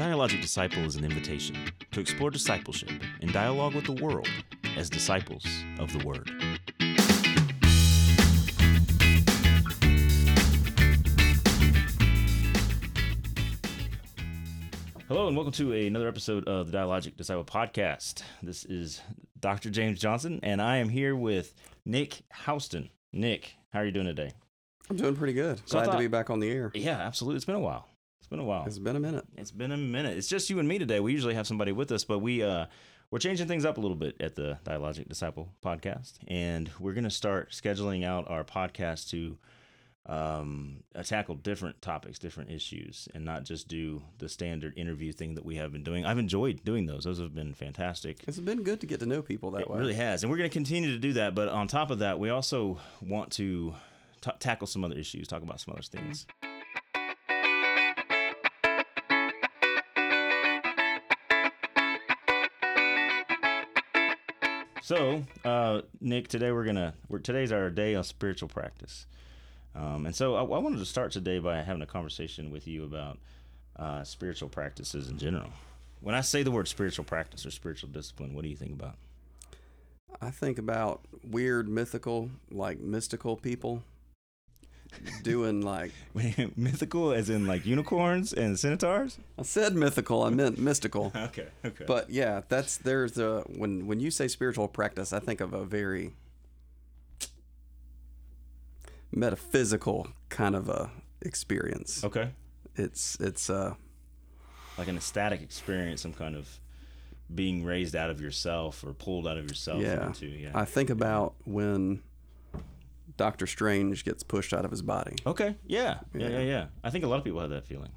Dialogic Disciple is an invitation to explore discipleship in dialogue with the world as disciples of the Word. Hello, and welcome to another episode of the Dialogic Disciple podcast. This is Dr. James Johnson, and I am here with Nick Houston. Nick, how are you doing today? I'm doing pretty good. So I Glad thought- to be back on the air. Yeah, absolutely. It's been a while. It's been a while. It's been a minute. It's been a minute. It's just you and me today. We usually have somebody with us, but we uh we're changing things up a little bit at the Dialogic Disciple podcast, and we're going to start scheduling out our podcast to um uh, tackle different topics, different issues, and not just do the standard interview thing that we have been doing. I've enjoyed doing those; those have been fantastic. It's been good to get to know people that It way. It really has, and we're going to continue to do that. But on top of that, we also want to ta tackle some other issues, talk about some other things. So, uh, Nick, today we're gonna we're, today's our day of spiritual practice, um, and so I, I wanted to start today by having a conversation with you about uh, spiritual practices in general. When I say the word spiritual practice or spiritual discipline, what do you think about? I think about weird, mythical, like mystical people doing like. Mythical, as in like unicorns and centaurs. I said mythical, I meant mystical. Okay, okay. But yeah, that's there's a when when you say spiritual practice, I think of a very metaphysical kind of a experience. okay, It's it's uh like an ecstatic experience, some kind of being raised out of yourself or pulled out of yourself Yeah. into. Yeah. I think about when Doctor Strange gets pushed out of his body. Okay. Yeah. Yeah. Yeah. Yeah. Yeah. I think a lot of people have that feeling.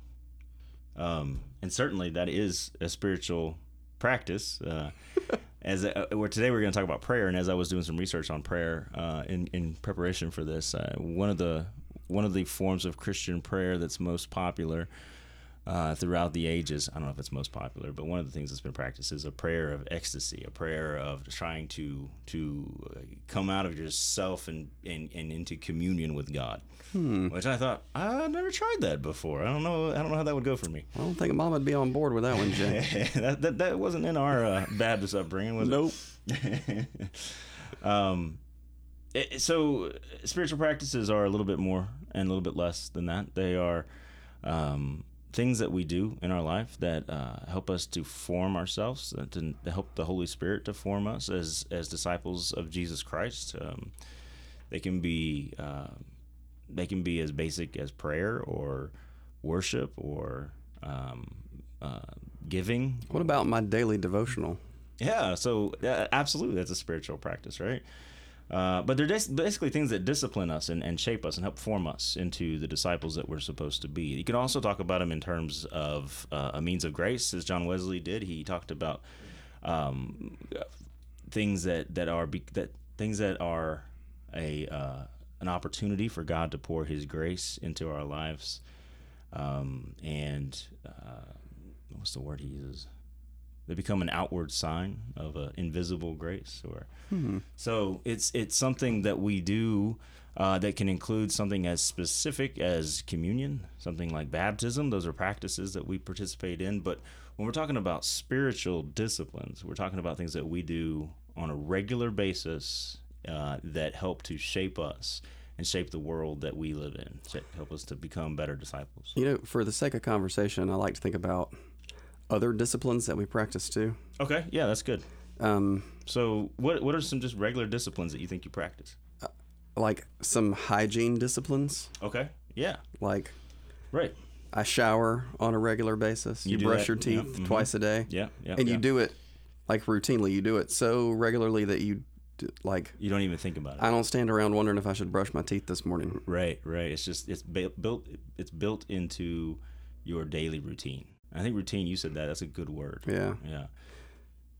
Um, and certainly that is a spiritual practice. Uh, as uh, where today we're going to talk about prayer, and as I was doing some research on prayer uh, in in preparation for this, uh, one of the one of the forms of Christian prayer that's most popular uh, throughout the ages. I don't know if it's most popular, but one of the things that's been practiced is a prayer of ecstasy, a prayer of trying to to uh, come out of yourself and, and, and into communion with God. Which I thought I never tried that before. I don't know. I don't know how that would go for me. I don't think Mom would be on board with that one, Jay. that, that that wasn't in our uh, Baptist upbringing, was Nope. it? um, it- so spiritual practices are a little bit more and a little bit less than that. They are um, things that we do in our life that uh, help us to form ourselves, uh, to, to help the Holy Spirit to form us as as disciples of Jesus Christ. Um, they can be uh, they can be as basic as prayer or worship or um, uh, giving What about my daily devotional? yeah, so uh, absolutely, that's a spiritual practice, right? Uh, but they're basically things that discipline us and, and shape us and help form us into the disciples that we're supposed to be. You can also talk about them in terms of uh, a means of grace, as John Wesley did. He talked about um, things that that are be, that things that are a uh, an opportunity for God to pour His grace into our lives, um, and uh, what's the word he uses? They become an outward sign of an invisible grace, or so it's it's something that we do uh, that can include something as specific as communion, something like baptism. Those are practices that we participate in. But when we're talking about spiritual disciplines, we're talking about things that we do on a regular basis uh, that help to shape us and shape the world that we live in, help us to become better disciples. You know, for the sake of conversation, I like to think about other disciplines that we practice too. Okay, yeah, that's good. Um, So, what what are some just regular disciplines that you think you practice? like some hygiene disciplines, Okay, yeah, like right. I shower on a regular basis. You You, brush that, your yeah, teeth mhm. twice a day. Yeah, yeah. and yeah. you do it like routinely. You do it so regularly that you do, like You don't even think about it. I don't stand around wondering if I should brush my teeth this morning. right, right. It's just it's built it's built into your daily routine. I think routine. You said that. That's a good word. Yeah. Yeah.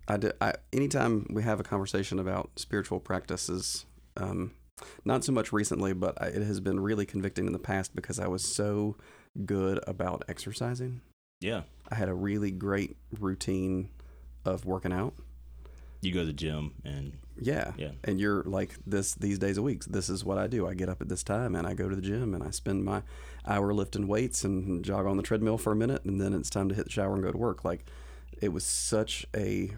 I, do, I anytime we have a conversation about spiritual practices, um, not so much recently, but I, it has been really convicting in the past because I was so good about exercising. Yeah. I had a really great routine of working out. You go to the gym and Yeah. Yeah. And you're like this these days a week. This is what I do. I get up at this time and I go to the gym and I spend my hour lifting weights and jog on the treadmill for a minute and then it's time to hit the shower and go to work. Like it was such a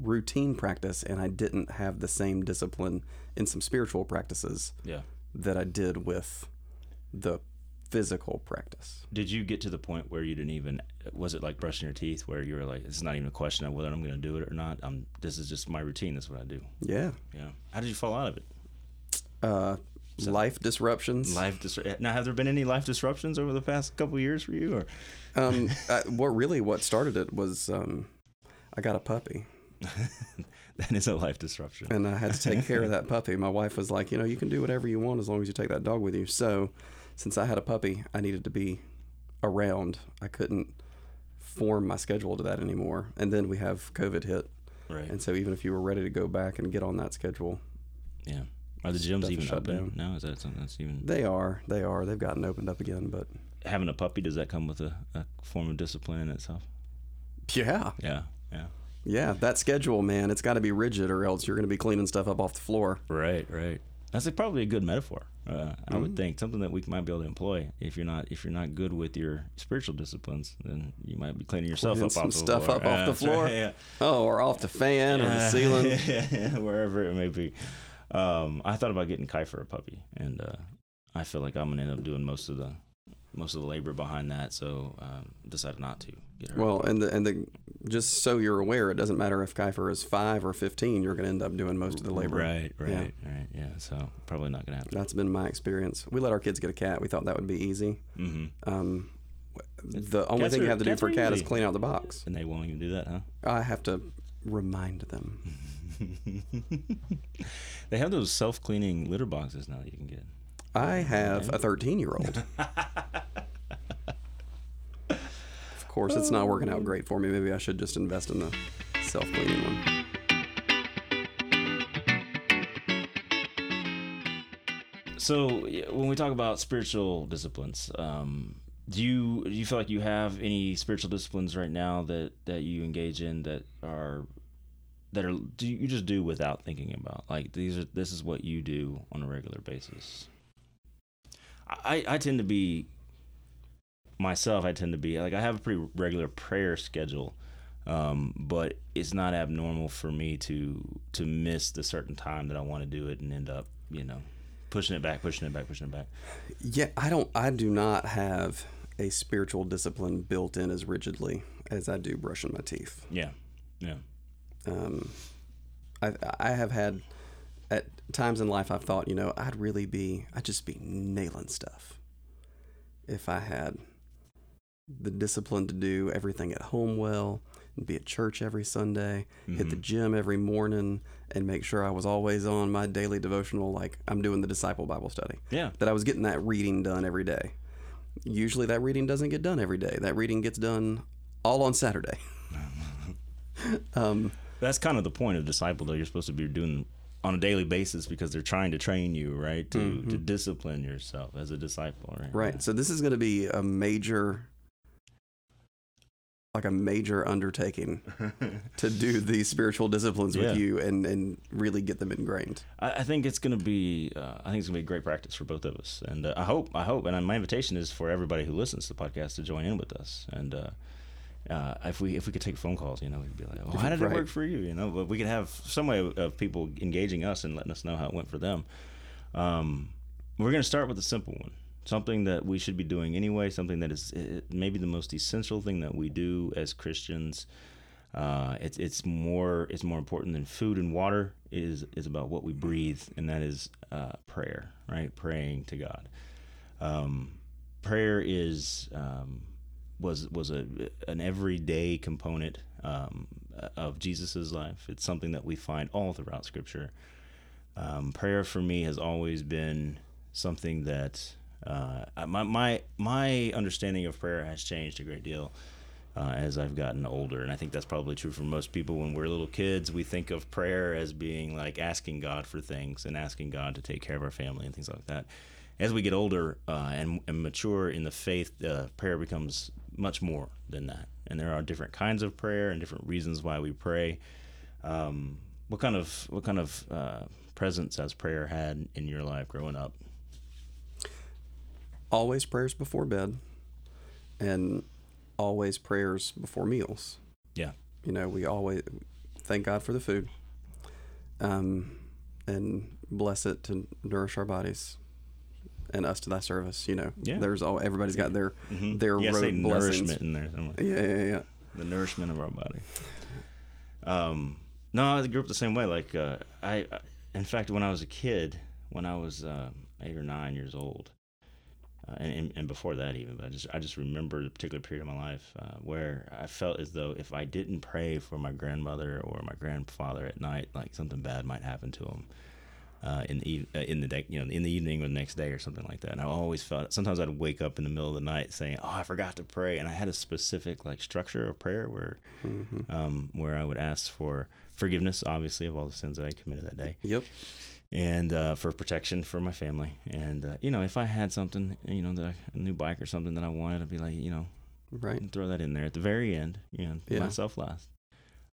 routine practice and I didn't have the same discipline in some spiritual practices Yeah. that I did with the physical practice. Did you get to the point where you didn't even? Was it like brushing your teeth, where you were like, "It's not even a question of whether I'm going to do it or not. I'm. This is just my routine. This is what I do." Yeah. Yeah. How did you fall out of it? Uh, life disruptions. Life dis- now. Have there been any life disruptions over the past couple of years for you? Or Um, uh, what really what started it was um, I got a puppy. that is a life disruption. and I had to take care of that puppy. My wife was like, you know, you can do whatever you want as long as you take that dog with you. So, since I had a puppy, I needed to be around. I couldn't form my schedule to that anymore. And then we have COVID hit, Right. and so even if you were ready to go back and get on that schedule, yeah. Are the gyms even shut open down. now? Is that something that's even they are, they are, they've gotten opened up again. But having a puppy? Does that come with a, a form of discipline in itself? yeah, Yeah. Yeah. yeah, that schedule, man, it's got to be rigid, or else you're going to be cleaning stuff up off the floor. Right. Right. That's a, probably a good metaphor. Uh, I Mm-hmm. would think something that we might be able to employ. If you're not if you're not good with your spiritual disciplines, then you might be cleaning yourself up some off the stuff floor. up off the that's right, floor. Yeah. Oh, or off the fan or the ceiling. wherever it may be. Um, I thought about getting Kai for a puppy, and uh, I feel like I'm gonna end up doing most of the most of the labor behind that. So um, decided not to get her. Well, and the and the just so you're aware, it doesn't matter if Kiefer is five or fifteen. You're going to end up doing most of the labor. right, right, Yeah. right. Yeah. So probably not gonna happen. That's been my experience. We let our kids get a cat. We thought that would be easy. Mm-hmm. Um, the only Cats thing you have to do for a cat is clean out the box. And they won't even do that, huh? I have to remind them. they have those self-cleaning litter boxes now that you can get. I have a 13 year old. of course, it's not working out great for me. Maybe I should just invest in the self cleaning one. So when we talk about spiritual disciplines, um, do you do you feel like you have any spiritual disciplines right now that that you engage in that are that are do you just do without thinking about like these are this is what you do on a regular basis? I I tend to be myself. I tend to be like I have a pretty regular prayer schedule. Um, but it's not abnormal for me to to miss the certain time that I want to do it and end up, you know, pushing it back, pushing it back, pushing it back. Yeah, I don't. I do not have a spiritual discipline built in as rigidly as I do brushing my teeth. Yeah, yeah, Um, I I have had at times in life I've thought, you know, I'd really be, I'd just be nailing stuff if I had the discipline to do everything at home well, and be at church every Sunday, hit the gym every morning, and make sure I was always on my daily devotional, like I'm doing the disciple Bible study. yeah. That I was getting that reading done every day. Usually that reading doesn't get done every day. That reading gets done all on Saturday. um, That's kind of the point of disciple, though. You're supposed to be doing on a daily basis because they're trying to train you, right, to to discipline yourself as a disciple, right? Right. So this is going to be a major, like a major undertaking to do these spiritual disciplines Yeah. with you and and really get them ingrained. I, I think it's gonna be. Uh, I think it's gonna be a great practice for both of us, and uh, I hope. I hope, and my invitation is for everybody who listens to the podcast to join in with us. And uh, uh, if we if we could take phone calls, you know, we'd be like, "Oh, how did Right. it work for you?" You know, but we could have some way of, people engaging us and letting us know how it went for them. Um, we're gonna start with a simple one, something that we should be doing anyway, something that is uh, maybe the most essential thing that we do as Christians. Uh, it's it's more it's more important than food and water. It is is about what we breathe, and that is uh, prayer, right? Praying to God. Um, prayer is um, was was a an everyday component um, of Jesus's life. It's something that we find all throughout Scripture. Um, prayer for me has always been something that uh, my my my understanding of prayer has changed a great deal uh, as I've gotten older, and I think that's probably true for most people. When we're little kids, we think of prayer as being like asking God for things and asking God to take care of our family and things like that. As we get older uh, and, and mature in the faith, uh, prayer becomes much more than that, and there are different kinds of prayer and different reasons why we pray. Um, what kind of what kind of uh, presence has prayer had in your life growing up? Always prayers before bed, and always prayers before meals. Yeah. You know, we always thank God for the food, um, and bless it to nourish our bodies, and us to Thy service. You know, Yeah. There's all everybody's got their Mm-hmm. their yeah, road nourishment in there somewhere. Yeah, yeah, yeah. the nourishment of our body. Um, no, I grew up the same way. Like uh, I, I- in fact, when I was a kid, when I was uh, eight or nine years old, uh, and, and and before that even, but I just I just remember a particular period of my life uh, where I felt as though if I didn't pray for my grandmother or my grandfather at night, like something bad might happen to them. Uh, in the uh, in the day, you know, in the evening or the next day or something like that. And I always felt. Sometimes I'd wake up in the middle of the night saying, "Oh, I forgot to pray," and I had a specific like structure of prayer where Mm-hmm. um, where I would ask for forgiveness, obviously, of all the sins that I committed that day, Yep. and uh, for protection for my family. And uh, you know, if I had something, you know, that a new bike or something that I wanted, I'd be like, you know, Right. throw that in there at the very end. You know, Yeah. myself last.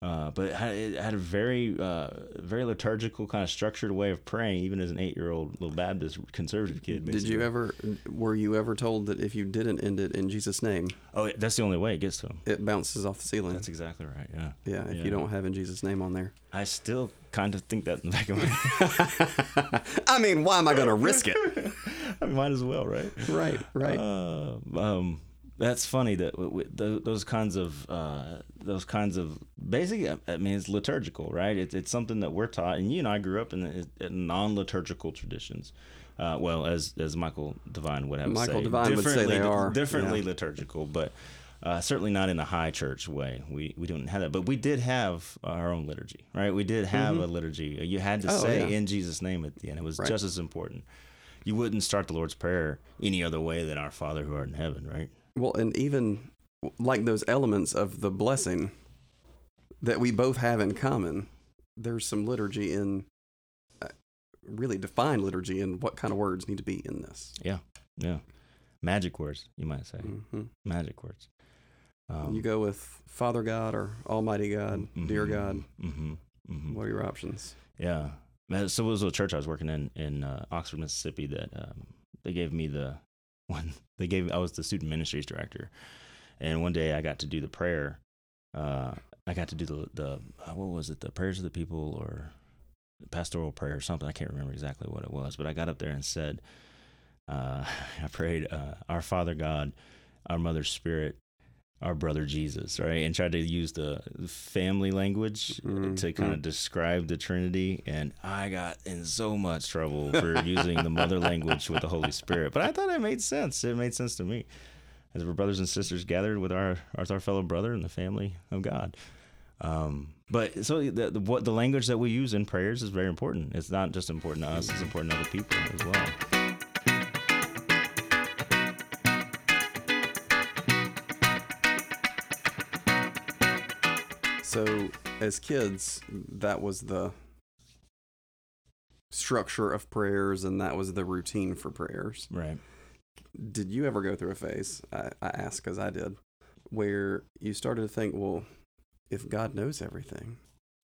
Uh, but it had, it had a very, uh, very liturgical kind of structured way of praying, even as an eight-year-old little Baptist conservative kid. Did you ever? Were you ever told that if you didn't end it in Jesus' name, Oh, that's the only way it gets to him. it bounces off the ceiling? That's exactly right. Yeah. yeah. If yeah. you don't have in Jesus' name on there. I still kind of think that in the back of my head. I mean, why am I going to risk it? I might as well, right? Right. Right. Uh, um, that's funny that w- w- those kinds of uh, those kinds of basically, I- mean, it's liturgical, right? It's it's something that we're taught, and you and I grew up in, in non-liturgical traditions. Uh, well, as as Michael Devine would have Michael say, Devine would say differently- they are, differently yeah. liturgical, but. Uh, certainly not in a high church way. We we don't have that, but we did have our own liturgy, right? We did have a liturgy. You had to Oh, say yeah. in Jesus' name at the end. It was Right. just as important. You wouldn't start the Lord's Prayer any other way than our Father who art in heaven, right? Well, and even like those elements of the blessing that we both have in common, there's some liturgy in, uh, really defined liturgy in what kind of words need to be in this. Yeah. Yeah, magic words, you might say. hmm Magic words. Um, you go with Father God or Almighty God, Dear God. hmm hmm What are your options? Yeah. So it was a church I was working in in uh, Oxford, Mississippi. That um, they gave me the one. They gave I was the student ministries director, and one day I got to do the prayer. Uh, I got to do the the uh, what was it? The prayers of the people or pastoral prayer or something. I can't remember exactly what it was, but I got up there and said, uh, I prayed, uh, "Our Father God, our Mother Spirit." Our brother Jesus, right, and tried to use the family language Mm, to kind mm. of describe the Trinity, and I got in so much trouble for using the mother language with the Holy Spirit. But I thought it made sense. It made sense to me, as we're brothers and sisters gathered with our with our fellow brother in the family of God. Um, but so the, the what the language that we use in prayers is very important. It's not just important to us; it's important to other people as well. So, as kids, that was the structure of prayers and that was the routine for prayers. Right. Did you ever go through a phase, I, I ask because I did, where you started to think, well, if God knows everything,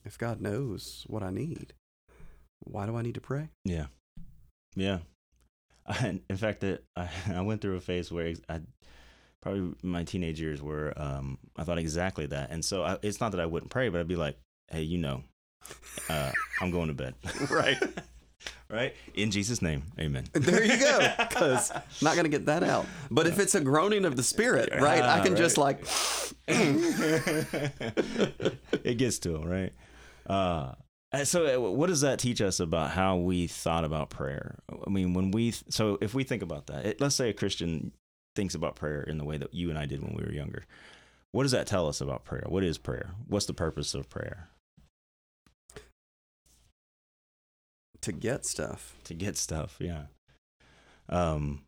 if God knows what I need, why do I need to pray? Yeah. Yeah. I, in fact, it, I, I went through a phase where I probably my teenage years where um, I thought exactly that. And so I, it's not that I wouldn't pray, but I'd be like, hey, you know, uh, I'm going to bed. Right. right? In Jesus' name. Amen. There you go. Because not going to get that out. But if it's a groaning of the spirit, right, I Ah, can just like, it gets to him, right? Uh, uh, so, uh, what does that teach us about how we thought about prayer? I mean, when we, so if we think about that, it, let's say a Christian thinks about prayer in the way that you and I did when we were younger. What does that tell us about prayer? What is prayer? What's the purpose of prayer? to get stuff. To get stuff, yeah. Um,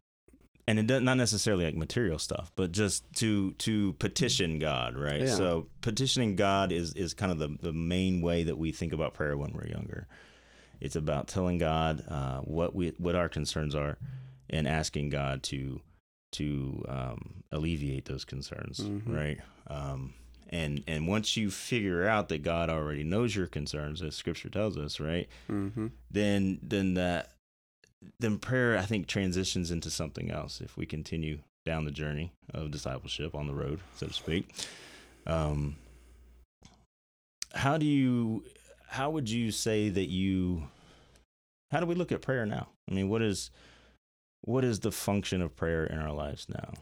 and it does not necessarily like material stuff, but just to to petition God, right? Yeah. So petitioning God is is kind of the the main way that we think about prayer when we're younger. It's about telling God uh, what we what our concerns are, and asking God to to um, alleviate those concerns, Mhm. right? Um, And and once you figure out that God already knows your concerns, as Scripture tells us, right? Mm-hmm. Then then that then prayer I think transitions into something else if we continue down the journey of discipleship on the road, so to speak. Um, how do you how would you say that you how do we look at prayer now? I mean, what is what is the function of prayer in our lives now?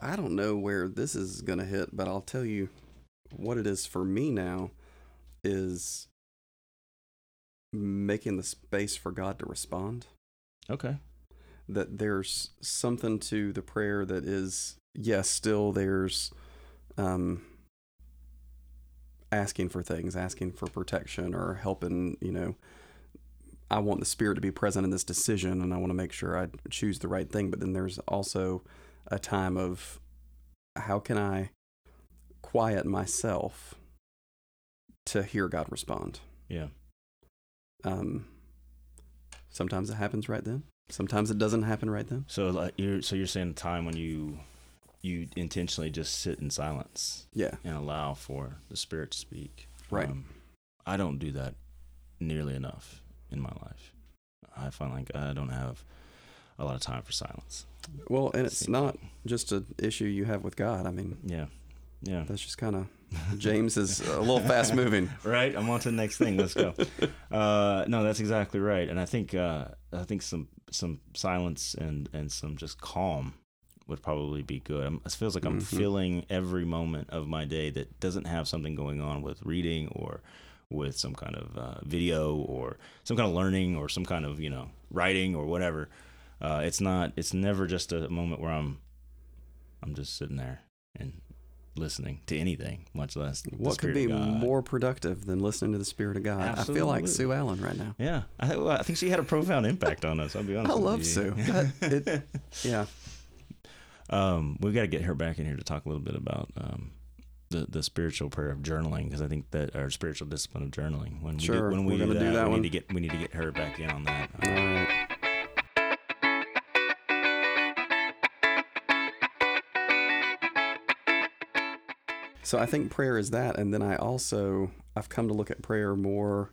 I don't know where this is going to hit, but I'll tell you what it is for me now is making the space for God to respond. Okay. That there's something to the prayer that is, yes, still there's um, asking for things, asking for protection or helping, you know. I want the Spirit to be present in this decision and I want to make sure I choose the right thing. But then there's also a time of how can I quiet myself to hear God respond. Yeah. Um, sometimes it happens right then. Sometimes it doesn't happen right then. So like you're so you're saying a time when you you intentionally just sit in silence Yeah, and allow for the Spirit to speak. Right. Um, I don't do that nearly enough in my life. I find like I don't have a lot of time for silence. Well, and it's not just an issue you have with God. I mean, Yeah. Yeah. that's just kind of James is a little fast moving. right. I'm on to the next thing. Let's go. Uh, no, that's exactly right. And I think uh, I think some some silence and and some just calm would probably be good. I'm, it feels like I'm Mhm. filling every moment of my day that doesn't have something going on with reading or with some kind of uh, video or some kind of learning or some kind of you know writing or whatever. Uh, it's not. It's never just a moment where I'm I'm just sitting there and listening to anything, much less What could be more productive than listening to the Spirit of God? I feel like Sue Allen right now. Yeah, I, well, I think she had a profound impact on us. I'll be honest. I love. Sue. It- Yeah. um, we got to get her back in here to talk a little bit about um, the the spiritual prayer of journaling because I think that our spiritual discipline of journaling. When we Sure, do, when we do that, do that we one. need to get we need to get her back in on that. All right. So I think prayer is that, and then I also I've come to look at prayer more.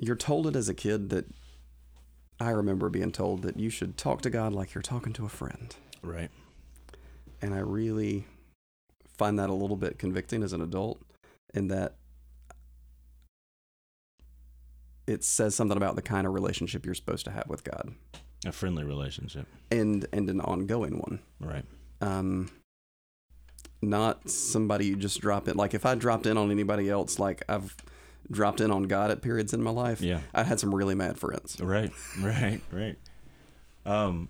You're told it as a kid that I remember being told that you should talk to God like you're talking to a friend, Right. And I really find that a little bit convicting as an adult, in that it says something about the kind of relationship you're supposed to have with God, A friendly relationship. and and an ongoing one. Right. um not somebody you just drop in like if i dropped in on anybody else like i've dropped in on god at periods in my life Yeah. i had some really mad friends Right. Right. Right. Um,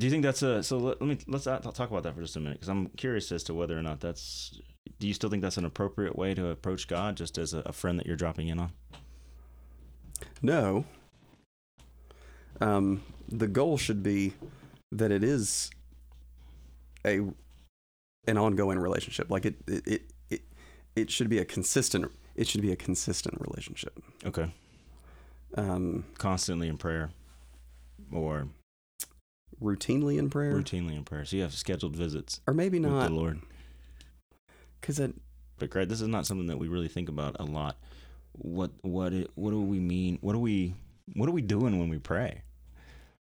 do you think that's a so? Let, let me let's uh, talk about that for just a minute because I'm curious as to whether or not that's. Do you still think that's an appropriate way to approach God, just as a, a friend that you're dropping in on? no um the goal should be that it is a an ongoing relationship like it it it it, it should be a consistent it should be a consistent relationship Okay. um Constantly in prayer, or routinely in prayer routinely in prayer. So you have scheduled visits or maybe not the Lord. because it But Greg, this is not something that we really think about a lot. What what it, what do we mean? What do we what are we doing when we pray?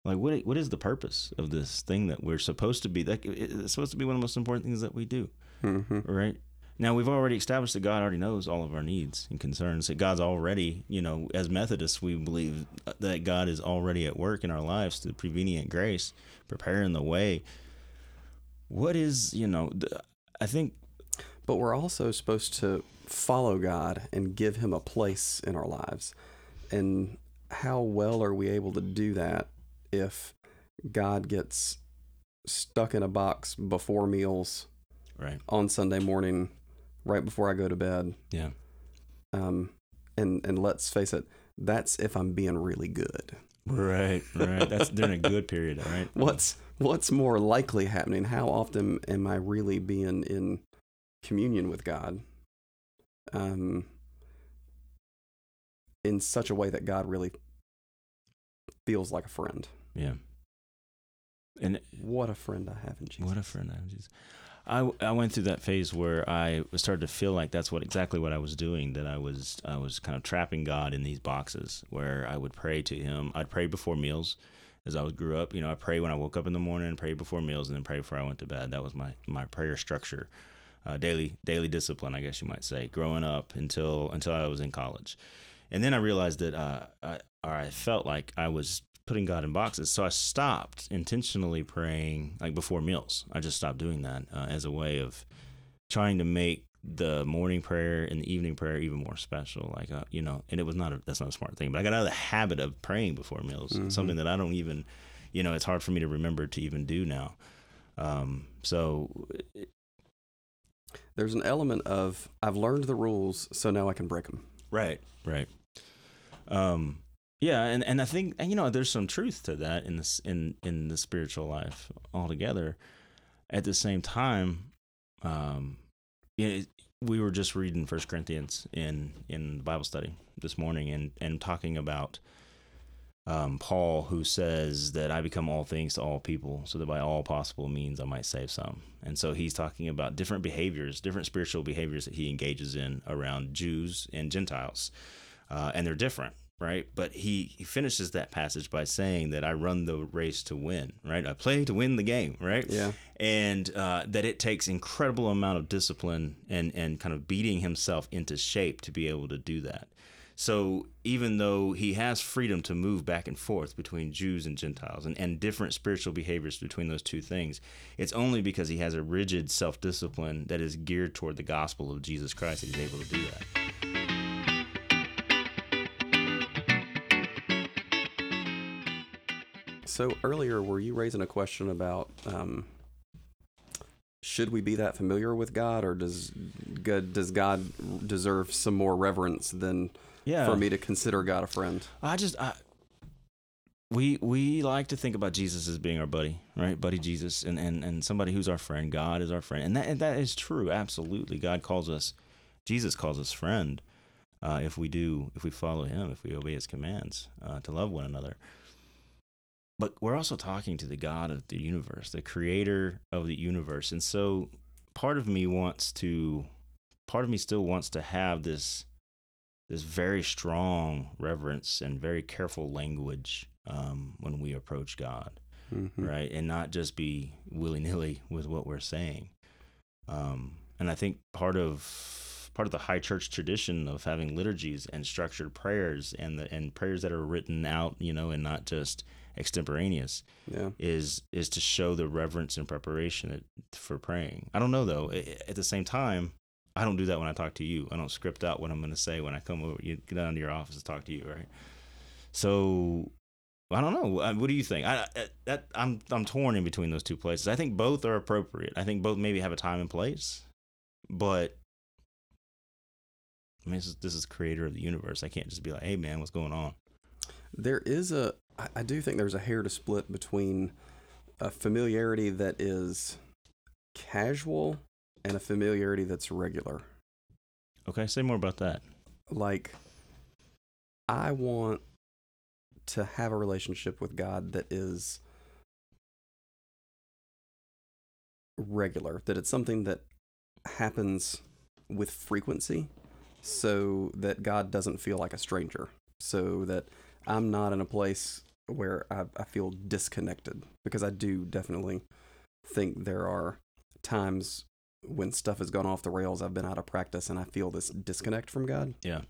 Like what what is the purpose of this thing that we're supposed to be? It- it's supposed to be one of the most important things that we do, Mhm. right? Now we've already established that God already knows all of our needs and concerns. That God's already, you know, as Methodists, we believe uh, that God is already at work in our lives through prevenient grace, preparing the way. What is, you know, I think but we're also supposed to follow God and give Him a place in our lives. And how well are we able to do that if God gets stuck in a box before meals right, on Sunday morning, right before I go to bed? yeah, Um, and and let's face it, that's if I'm being really good. right, right. That's during a good period, right? What's what's more likely happening? How often am I really being in communion with God? Um, in such a way that God really feels like a friend. Yeah. And What a friend I have in Jesus. what a friend I have, in Jesus. I, I went through that phase where I started to feel like that's what exactly what I was doing. That I was I was kind of trapping God in these boxes where I would pray to Him. I'd pray before meals, as I grew up. You know, I pray when I woke up in the morning, pray before meals, and then pray before I went to bed. That was my my prayer structure, uh, daily daily discipline, I guess you might say, growing up until until I was in college, and then I realized that uh, I or I felt like I was putting God in boxes. So I stopped intentionally praying like before meals. I just stopped doing that uh, as a way of trying to make the morning prayer and the evening prayer even more special. Like uh, you know, and it was not a that's not a smart thing, but I got out of the habit of praying before meals. Mhm. Something that I don't even, you know, it's hard for me to remember to even do now. Um, so There's an element of I've learned the rules, so now I can break them. Right. Right. Um yeah, and, and I think you know there's some truth to that in this in in the spiritual life altogether. At the same time, um we were just reading First Corinthians in in Bible study this morning and and talking about um, Paul, who says that I become all things to all people, so that by all possible means I might save some. And so he's talking about different behaviors, different spiritual behaviors that he engages in around Jews and Gentiles, uh, and they're different, right? But he he finishes that passage by saying that I run the race to win, right? I play to win the game, right? Yeah. and uh, that it takes incredible amount of discipline and and kind of beating himself into shape to be able to do that. So even though he has freedom to move back and forth between Jews and Gentiles and, and different spiritual behaviors between those two things, it's only because he has a rigid self discipline that is geared toward the gospel of Jesus Christ that he's able to do that. So earlier, were you raising a question about um, should we be that familiar with God, or does God, does God deserve some more reverence than Yeah. for me to consider God a friend? I just I we we like to think about Jesus as being our buddy, right? Buddy Jesus and and and somebody who's our friend. God is our friend. And that and that is true. Absolutely. God calls us Jesus calls us friend. Uh, if we do, if we follow him, if we obey his commands, uh, to love one another. But we're also talking to the God of the universe, the creator of the universe. And so part of me wants to, part of me still wants to have this this very strong reverence and very careful language um, when we approach God, Mhm. right? And not just be willy nilly with what we're saying. Um, and I think part of part of the high church tradition of having liturgies and structured prayers and the and prayers that are written out, you know, and not just extemporaneous Yeah. is is to show the reverence and preparation for praying. I don't know though. At the same time, I don't do that when I talk to you. I don't script out what I'm going to say when I come over. You get down to your office to talk to you, right? So I don't know. Uh, What do you think? I, I that I'm I'm torn in between those two places. I think both are appropriate. I think both maybe have a time and place, but. I mean, this is, this is creator of the universe. I can't just be like, "Hey, man, what's going on?" There is a, I- I do think there's a hair to split between a familiarity that is casual and a familiarity that's regular. Okay, say more about that. Like, I want to have a relationship with God that is regular, that it's something that happens with frequency so that God doesn't feel like a stranger, so that I'm not in a place where I, I feel disconnected because I do definitely think there are times when stuff has gone off the rails, I've been out of practice and I feel this disconnect from God. Yeah.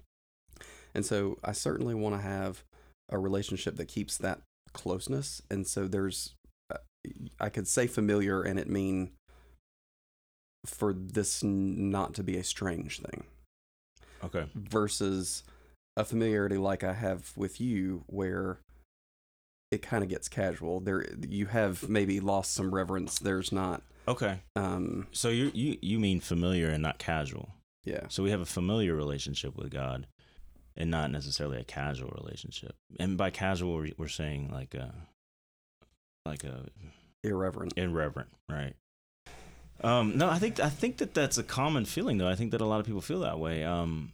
And so I certainly want to have a relationship that keeps that closeness. And so there's, uh, I could say familiar and it mean for this not to be a strange thing Okay. versus a familiarity like I have with you where it kind of gets casual. There, you have maybe lost some reverence. There's not, Okay. um, So you you you mean familiar and not casual. yeah. So we have a familiar relationship with God, and not necessarily a casual relationship. And by casual, we're, we're saying like a like a irreverent. irreverent, right? Um, no, I think I think that that's a common feeling, though. I think that a lot of people feel that way. Um,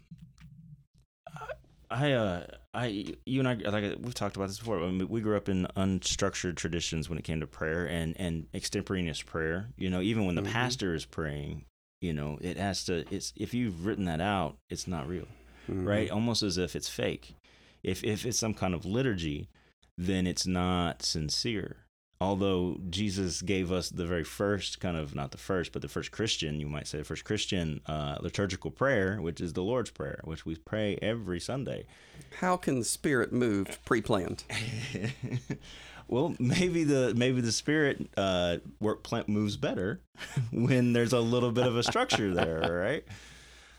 I uh, I, you and I, like we've talked about this before. I mean, we grew up in unstructured traditions when it came to prayer and and extemporaneous prayer. You know, even when the Mhm. pastor is praying, you know, it has to. It's if you've written that out, it's not real, Mhm. right? Almost as if it's fake. If if it's some kind of liturgy, then it's not sincere. Although Jesus gave us the very first kind of not the first, but the first Christian, you might say, the first Christian uh, liturgical prayer, which is the Lord's prayer, which we pray every Sunday. How can the spirit move pre-planned? well, maybe the maybe the spirit uh, work plant moves better when there's a little bit of a structure there, right?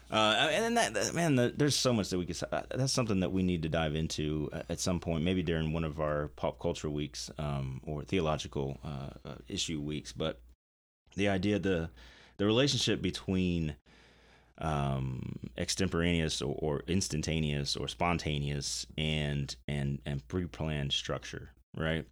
Uh, and then that, that- man, the, there's so much that we could. Uh, That's something that we need to dive into uh, at some point, maybe during one of our pop culture weeks um, or theological uh, uh, issue weeks. But the idea, the the relationship between um, extemporaneous or, or instantaneous or spontaneous and and and pre-planned structure, right?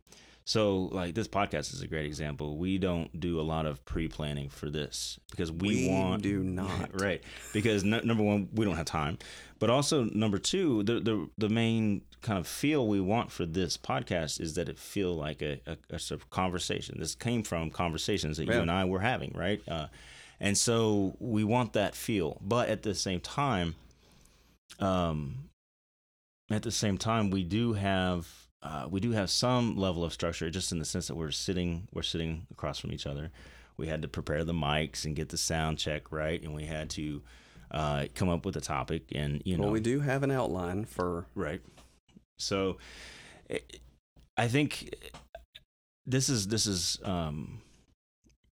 So, like this podcast is a great example. We don't do a lot of pre-planning for this because we, We want do not. right because n- number one we don't have time, but also number two the the the main kind of feel we want for this podcast is that it feel like a, a, a sort of conversation. This came from conversations that you and I were having, right? Uh, and so we want that feel, but at the same time, um, at the same time, we do have uh, we do have some level of structure, just in the sense that we're sitting we're sitting across from each other. We had to prepare the mics and get the sound check right, and we had to uh, come up with a topic, and you know, Well, we do have an outline for Right. So, i I think this is this is um,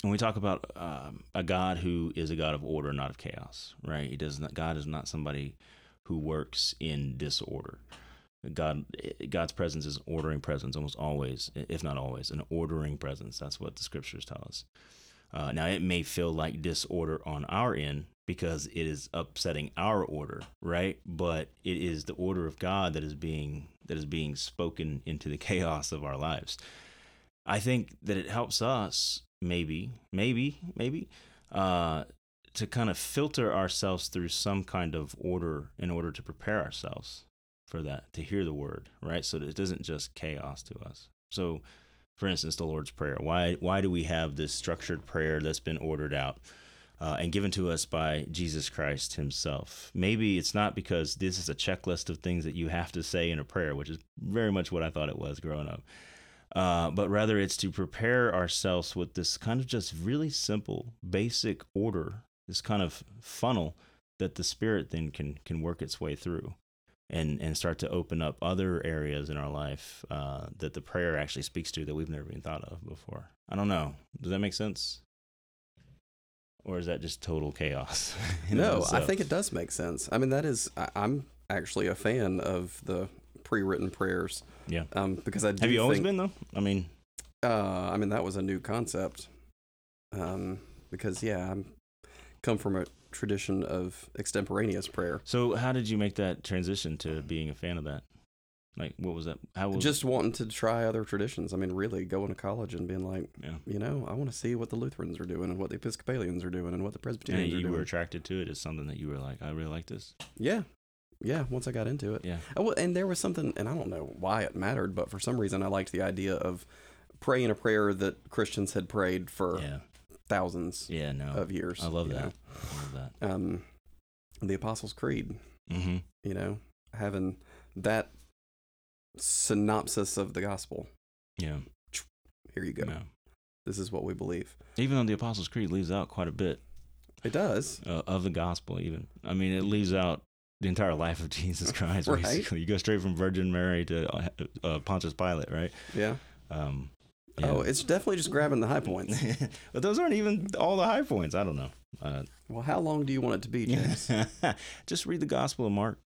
when we talk about um, a God who is a God of order, not of chaos. Right? He does not. God is not somebody who works in disorder. God, God's presence is ordering presence, almost always, if not always, an ordering presence. That's what the scriptures tell us. Uh, now, it may feel like disorder on our end because it is upsetting our order, right? But it is the order of God that is being that is being spoken into the chaos of our lives. I think that it helps us, maybe, maybe, maybe, uh, to kind of filter ourselves through some kind of order in order to prepare ourselves for that, to hear the word, right? So it isn't just chaos to us. So, for instance, the Lord's Prayer. Why why do we have this structured prayer that's been ordered out uh, and given to us by Jesus Christ Himself? Maybe it's not because this is a checklist of things that you have to say in a prayer, which is very much what I thought it was growing up. Uh, but rather, it's to prepare ourselves with this kind of just really simple, basic order, this kind of funnel that the Spirit then can can work its way through and and start to open up other areas in our life uh, that the prayer actually speaks to that we've never even thought of before. I don't know. Does that make sense? Or is that just total chaos? no, I think it does make sense. I mean, that is, I, I'm actually a fan of the pre-written prayers. Yeah. Um, because I do Have you always been though? I mean, Uh, I mean, that was a new concept. Um, because yeah, I'm come from a tradition of extemporaneous prayer. so how did you make that transition to being a fan of that? Like, what was that? How was Just wanting to try other traditions. I mean, really going to college and being like, Yeah. you know, I want to see what the Lutherans are doing and what the Episcopalians are doing and what the And Presbyterians are doing. you were attracted to it as something that you were like, I really like this. Yeah. Yeah, once I got into it. Yeah. Oh, well, and there was something, and I don't know why it mattered, but for some reason I liked the idea of praying a prayer that Christians had prayed for Yeah. Thousands Yeah. No. of years. I love that. know. I love that. Um, the Apostles' Creed, Mm-hmm. you know, having that synopsis of the gospel. Yeah. Here you go. No. This is what we believe. Even though the Apostles' Creed leaves out quite a bit It does. uh, of the gospel, even I mean, it leaves out the entire life of Jesus Christ. Right. Basically, you go straight from Virgin Mary to uh, uh, Pontius Pilate, right? Yeah. Um, Oh, it's definitely just grabbing the high points. but those aren't even all the high points. I don't know. Uh, well, how long do you want it to be, James? just read the Gospel of Mark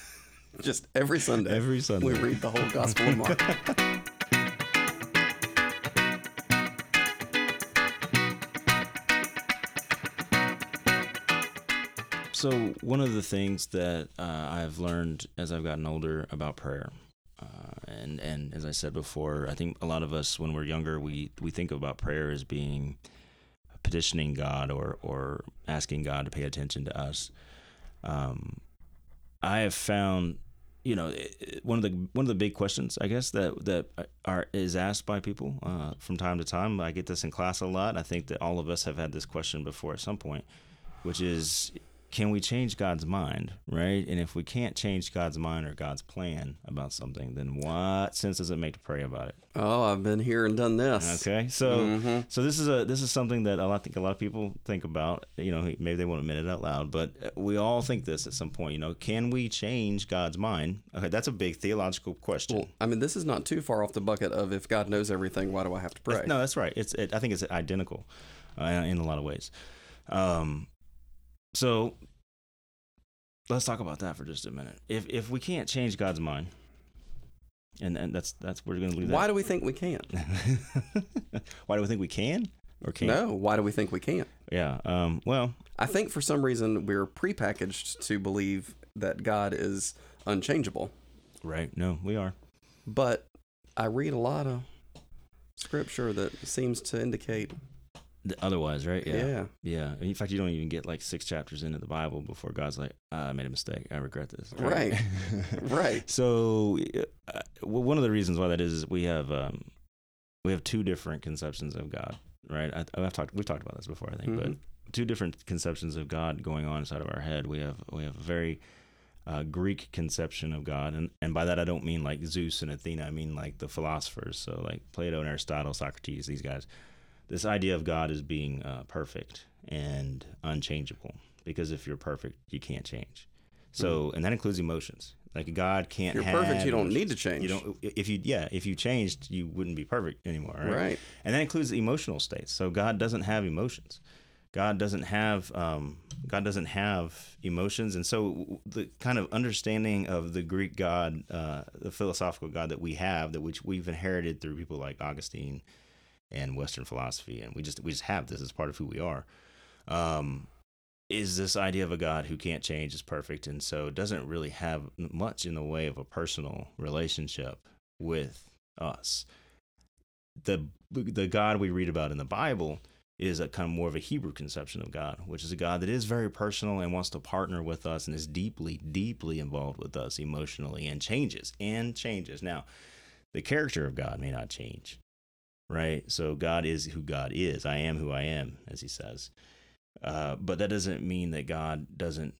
just every Sunday. every Sunday. we read the whole Gospel of Mark. So one of the things that uh, I've learned as I've gotten older about prayer, uh, and and as I said before, I think a lot of us when we're younger we we think about prayer as being petitioning God or or asking God to pay attention to us. Um, I have found you know, one of the one of the big questions, I guess, that that are is asked by people uh, from time to time. I get this in class a lot. I think that all of us have had this question before at some point, which is, can we change God's mind, right? And if we can't change God's mind or God's plan about something, then what sense does it make to pray about it? Oh, I've been here and done this. Okay, so Mhm. so this is a this is something that a lot, I think a lot of people think about. You know, maybe they won't admit it out loud, but we all think this at some point. You know, can we change God's mind? Okay, that's a big theological question. Well, I mean, this is not too far off the bucket of if God knows everything, why do I have to pray? no, that's right. It's it, I think it's identical uh, in a lot of ways. Um, so let's talk about that for just a minute. If if we can't change God's mind, and and that's that's we're going to leave that. Why do we think we can't? Why do we think we can or can't? No, why do we think we can't? Yeah. Um, well, I think for some reason we're prepackaged to believe that God is unchangeable. right. No, we are. But I read a lot of scripture that seems to indicate, Otherwise, right? yeah, Yeah. Yeah. In fact, you don't even get like six chapters into the Bible before God's like, "Ah, I made a mistake. I regret this. Right. right. so, uh, well, one of the reasons why that is, is we have um, we have two different conceptions of God, right? I, I've talked we've talked about this before, I think, but Mhm. two different conceptions of God going on inside of our head. We have we have a very uh, Greek conception of God, and and by that I don't mean like Zeus and Athena. I mean like the philosophers, so like Plato and Aristotle, Socrates, these guys. This idea of God as being uh, perfect and unchangeable, because if you're perfect, you can't change. So, and that includes emotions. Like God can't. If you're perfect, you don't emotions. need to change. You don't. If you, yeah, if you changed, you wouldn't be perfect anymore, right? Right. And that includes emotional states. So God doesn't have emotions. God doesn't have um, God doesn't have emotions, and so the kind of understanding of the Greek God, uh, the philosophical God that we have, that which we've inherited through people like Augustine and Western philosophy, and we just we just have this as part of who we are. Um, is this idea of a God who can't change, is perfect, and so doesn't really have much in the way of a personal relationship with us. The the God we read about in the Bible is a kind of more of a Hebrew conception of God, which is a God that is very personal and wants to partner with us and is deeply, deeply involved with us emotionally and changes and changes. Now, the character of God may not change, right? So God is who God is. I am who I am, as he says. Uh, but that doesn't mean that God doesn't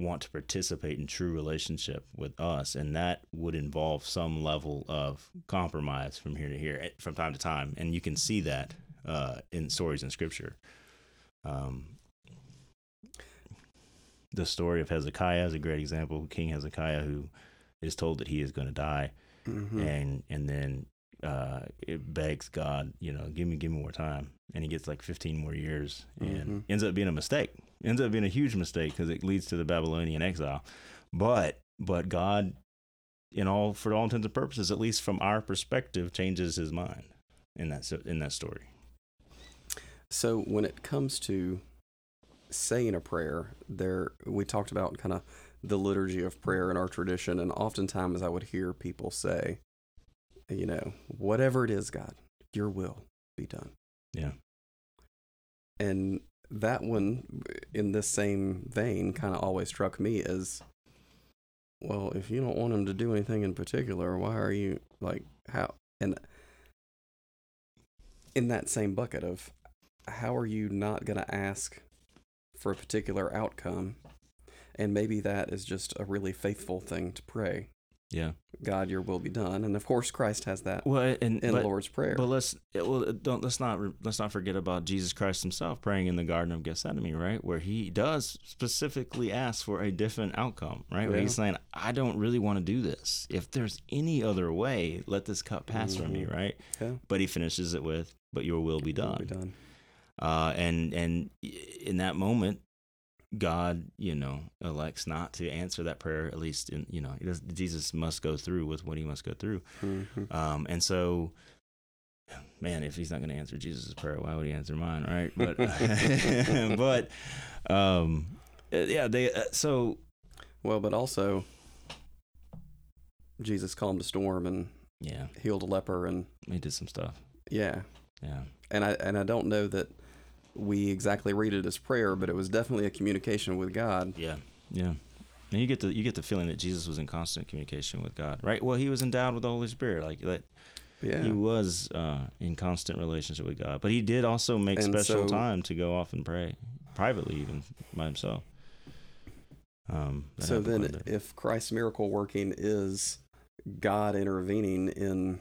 want to participate in true relationship with us, and that would involve some level of compromise from here to here, eh, from time to time, and you can see that uh, in stories in Scripture. Um, the story of Hezekiah is a great example. King Hezekiah, who is told that he is going to die, Mhm. and and then uh, it begs God, you know, give me give me more time, and he gets like 15 more years, and Mhm. ends up being a mistake. Ends up being a huge mistake because it leads to the Babylonian exile. But but God, in all for all intents and purposes, at least from our perspective, changes his mind in that in that story. So when it comes to saying a prayer, there we talked about kind of the liturgy of prayer in our tradition, and oftentimes I would hear people say, you know, whatever it is, God, your will be done. Yeah. And that one, in this same vein, kind of always struck me as, well, if you don't want him to do anything in particular, why are you like how? And in that same bucket of, how are you not going to ask for a particular outcome? And maybe that is just a really faithful thing to pray. Yeah. God, your will be done. And of course, Christ has that Well, and in but, Lord's Prayer. But let's well don't let's not let's not forget about Jesus Christ himself praying in the Garden of Gethsemane, right, where he does specifically ask for a different outcome, right? Where he's saying, "I don't really want to do this. If there's any other way, let this cup pass from me," Mhm. right? Yeah. But he finishes it with, "But your will be Will done." be done. Uh, and and in that moment, God, you know, elects not to answer that prayer. At least, in you know, Jesus must go through with what he must go through. Mhm. Um, and so, man, if he's not going to answer Jesus' prayer, why would he answer mine, right? But, but, um, uh, yeah, they. Uh, so, Well, but also, Jesus calmed a storm and yeah, healed a leper, and he did some stuff. yeah, Yeah, and I and I don't know that we exactly read it as prayer, but it was definitely a communication with God. yeah, yeah. And you get the you get the feeling that Jesus was in constant communication with God, right? Well, he was endowed with the Holy Spirit, like that. Yeah. He was uh, in constant relationship with God, but he did also make And special so- time to go off and pray privately, even by himself. Um, So then, quite if Christ's miracle working is God intervening in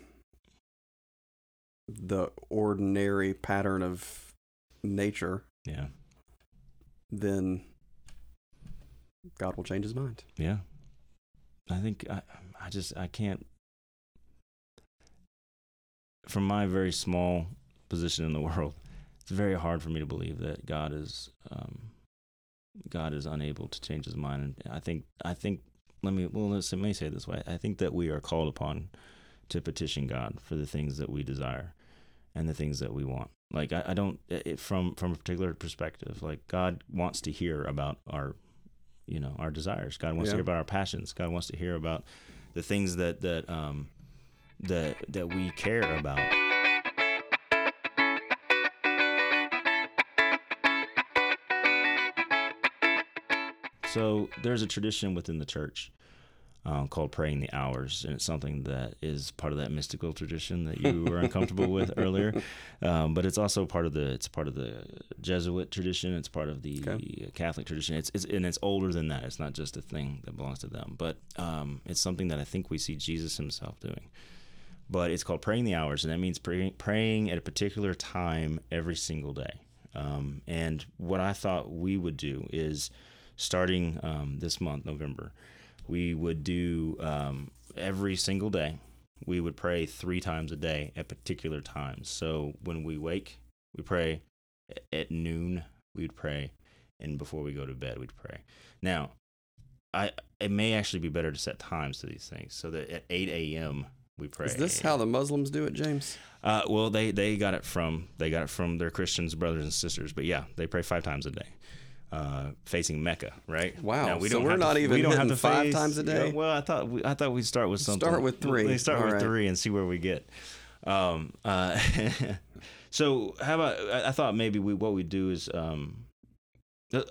the ordinary pattern of nature, yeah, then God will change his mind. yeah, I think I, I just I can't. From my very small position in the world, it's very hard for me to believe that God is um, God is unable to change His mind. And I think I think let me well let's, let me say it this way. I think that we are called upon to petition God for the things that we desire and the things that we want. Like I, I don't it, from from a particular perspective. Like God wants to hear about our you know our desires. God wants Yeah. to hear about our passions. God wants to hear about the things that that um that that we care about. So there's a tradition within the church um, called praying the hours, and it's something that is part of that mystical tradition that you were uncomfortable with earlier. Um, but it's also part of the it's part of the Jesuit tradition. It's part of the Okay. Catholic tradition. It's, it's and it's older than that. It's not just a thing that belongs to them, but um, it's something that I think we see Jesus Himself doing. But it's called praying the hours, and that means praying, praying at a particular time every single day. Um, and what I thought we would do is starting um, this month, November, we would do um, every single day. We would pray three times a day at particular times. So when we wake, we pray. At noon, we'd pray, and before we go to bed, we'd pray. Now, I it may actually be better to set times to these things so that at 8 a.m. we pray. Is this how the Muslims do it, James? Uh, well, they they got it from they got it from their Christians brothers and sisters. But yeah, they pray five times a day, uh, facing Mecca. Right? Wow, we so don't we're not to, even we don't have to five face- times a day? Yeah, well, I thought we, I thought we'd start with something. Start with three. We start All with right. three and see where we get. Um, uh, so how about I, I thought maybe we what we do is um,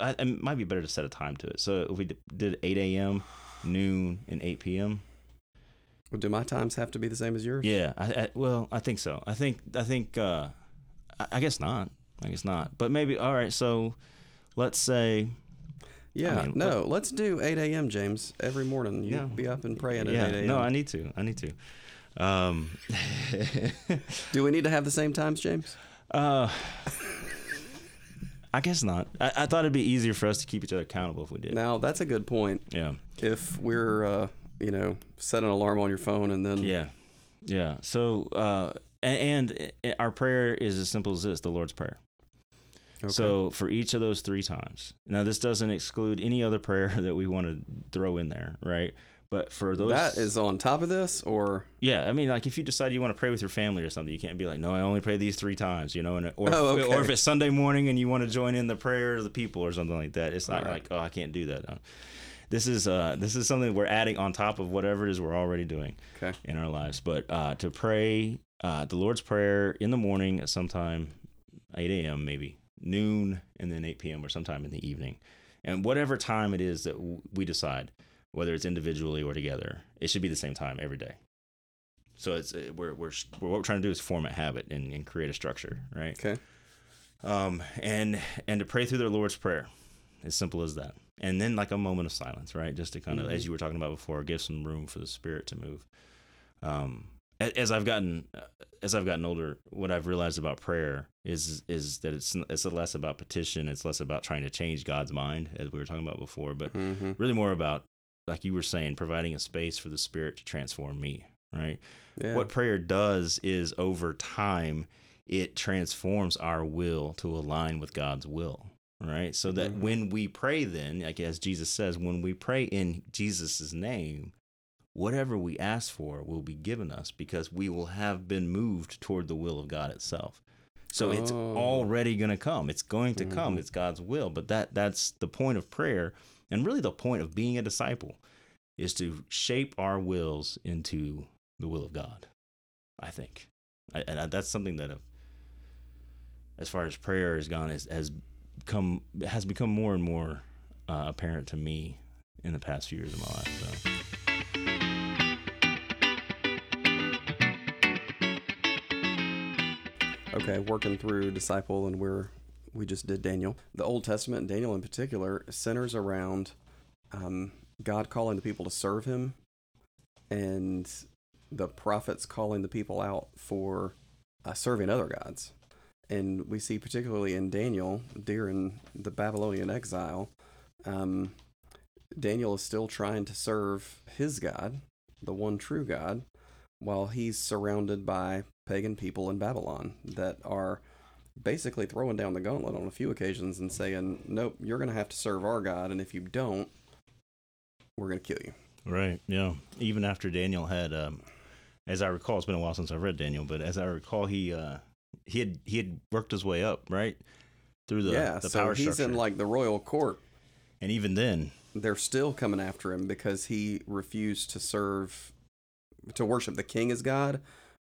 I, it might be better to set a time to it. So if we did 8 a.m., noon, and 8 p.m. Well, do my times have to be the same as yours? Yeah, I, I, well, I think so. I think I think uh, I guess not. I guess not. But maybe all right. So let's say Yeah, I mean, no, let's do 8 a.m., James, every morning. You Yeah. be up and praying at yeah. 8 a.m. No, I need to. I need to. Um, do we need to have the same times, James? uh, I guess not. I, I thought it'd be easier for us to keep each other accountable if we did. Now, that's a good point. Yeah. If we're, uh, you know, set an alarm on your phone and then. Yeah. Yeah. So, uh, and, and uh, our prayer is as simple as this: the Lord's prayer. Okay. So for each of those three times. Now this doesn't exclude any other prayer that we want to throw in there, right? But for those that is on top of this, or. yeah, I mean like if you decide you want to pray with your family or something, you can't be like, "No, I only pray these 3 times," you know, and or Oh, if, okay. or if it's Sunday morning and you want to join in the prayer of the people or something like that. It's not right. like, "Oh, I can't do that." No. This is uh this is something we're adding on top of whatever it is we're already doing Okay. in our lives. But uh, to pray uh, the Lord's Prayer in the morning at sometime 8 a.m., maybe noon, and then 8 p.m. or sometime in the evening. And whatever time it is that w- we decide, whether it's individually or together, it should be the same time every day. So it's uh, we're, we're, what we're trying to do is form a habit and, and create a structure, right? Okay. um, and and to pray through their Lord's prayer, as simple as that. And then like a moment of silence, right? Just to kind of, Mhm. as you were talking about before, give some room for the Spirit to move. Um, as I've gotten as I've gotten older, what I've realized about prayer is is that it's it's less about petition, it's less about trying to change God's mind, as we were talking about before, but Mm-hmm. really more about, like you were saying, providing a space for the Spirit to transform me, right? Yeah. What prayer does is over time, it transforms our will to align with God's will, right? So that Mhm. when we pray, then, like as Jesus says, when we pray in Jesus' name, whatever we ask for will be given us because we will have been moved toward the will of God itself. So it's Oh. already going to come. It's going to come. Mhm. It's God's will. But that that's the point of prayer and really the point of being a disciple is to shape our wills into the will of God. I think. I, and I, that's something that uh, as far as prayer has gone has, has come has become more and more uh, apparent to me in the past few years of my life. So. Okay, working through disciple, and we're we just did Daniel. The Old Testament, Daniel in particular, centers around um, God calling the people to serve Him, and the prophets calling the people out for uh, serving other gods. And we see particularly in Daniel during the Babylonian exile, um, Daniel is still trying to serve his God, the one true God, while he's surrounded by pagan people in Babylon that are basically throwing down the gauntlet on a few occasions and saying, Nope, you're going to have to serve our God, and if you don't, we're going to kill you. Right. Yeah. Even after Daniel had, um, as I recall, it's been a while since I've read Daniel, but as I recall, he uh, he had he had worked his way up right through the yeah, the so power he's structure, in like the royal court. and even then, They're still coming after him because he refused to serve, to worship the king as God,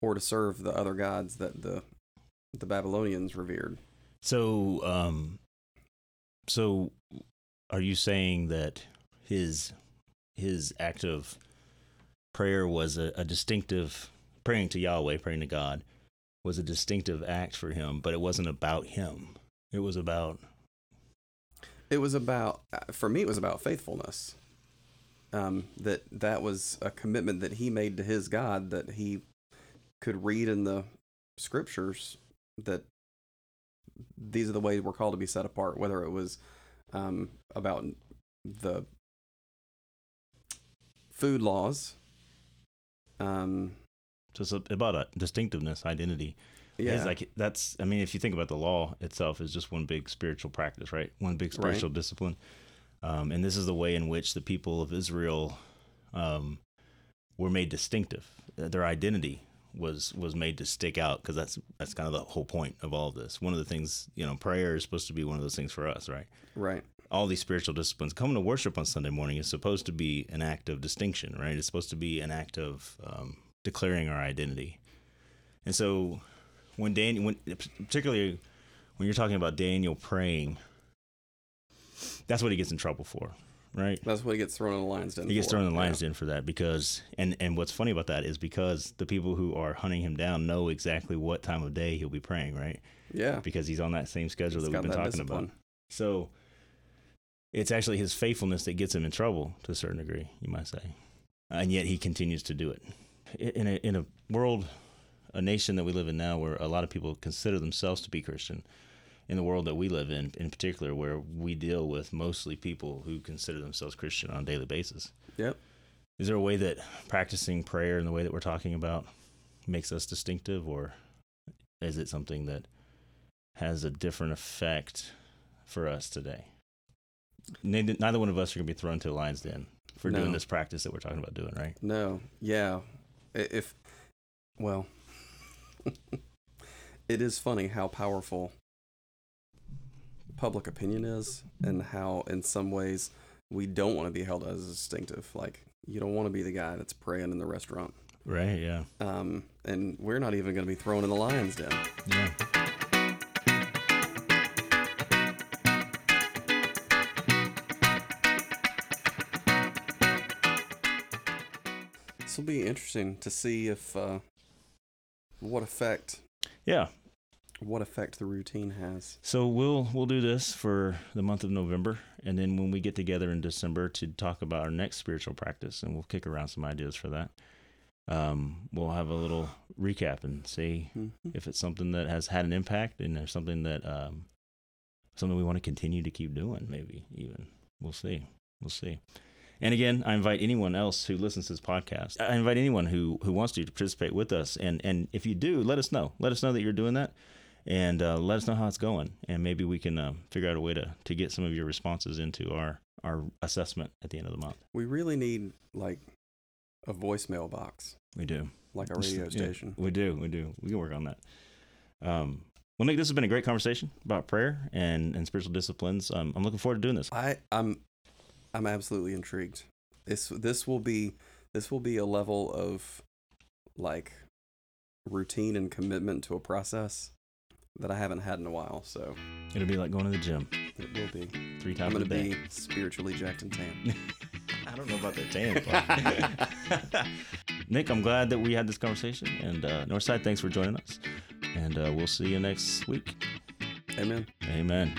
or to serve the other gods that the the Babylonians revered. So, um, so are you saying that his his act of prayer was a, a distinctive praying to Yahweh, praying to God, was a distinctive act for him, but it wasn't about him. It was about It was about, uh, for me, it was about faithfulness. Um, that that was a commitment that he made to his God that he could read in the scriptures that these are the ways we're called to be set apart. Whether it was um, about the food laws, um, just about a distinctiveness, identity. yeah, It's like that's. I mean, if you think about the law itself, is just one big spiritual practice, right? One big Right. spiritual discipline. Um, and this is the way in which the people of Israel um, were made distinctive. Their identity was was made to stick out because that's that's kind of the whole point of all of this. One of the things, you know, prayer is supposed to be one of those things for us, right? right, all these spiritual disciplines coming to worship on sunday morning is supposed to be an act of distinction right it's supposed to be an act of um, declaring our identity and so when daniel when particularly when you're talking about daniel praying that's what he gets in trouble for right that's what he gets thrown in the lion's den. he gets for. thrown in the Yeah. lion's den for that because and and what's funny about that is because the people who are hunting him down know exactly what time of day he'll be praying right Yeah, because he's on that same schedule He's that we've been that talking discipline. about so it's actually his faithfulness that gets him in trouble to a certain degree, you might say. And yet he continues to do it. In a, in a world, a nation that we live in now where a lot of people consider themselves to be Christian, in the world that we live in, in particular, where we deal with mostly people who consider themselves Christian on a daily basis. Yep. Is there a way that practicing prayer in the way that we're talking about makes us distinctive, or is it something that has a different effect for us today? Neither, neither one of us are going to be thrown to the lion's den for doing this practice that we're talking about doing, right? No, yeah. If, well, it is funny how powerful public opinion is, and how, in some ways, we don't want to be held as distinctive. Like, you don't want to be the guy that's praying in the restaurant. Right. Yeah. Um, and we're not even going to be thrown in the lion's den. Yeah. This will be interesting to see if uh, what effect Yeah. What effect the routine has. So we'll we'll do this for the month of November, and then when we get together in December to talk about our next spiritual practice, and we'll kick around some ideas for that. Um, we'll have a little recap and see Mhm. if it's something that has had an impact, and there's something that um, something we want to continue to keep doing. Maybe even we'll see. We'll see. And again, I invite anyone else who listens to this podcast. I invite anyone who who wants to, to participate with us. And and if you do, let us know. Let us know that you're doing that, and uh, let us know how it's going. And maybe we can uh, figure out a way to to get some of your responses into our our assessment at the end of the month. We really need like a voicemail box, We do. like a radio yeah, station. we do. We do. We can work on that. Um, well, Nick, this has been a great conversation about prayer and, and spiritual disciplines. Um, I'm looking forward to doing this. I I'm I'm absolutely intrigued. This this will be this will be a level of like routine and commitment to a process that I haven't had in a while. So It'll be like going to the gym it will be. three times. I'm going a to day. be spiritually jacked and tan. I don't know about the tan part. Nick, I'm glad that we had this conversation. And uh, Northside, thanks for joining us. And uh, we'll see you next week. Amen. Amen.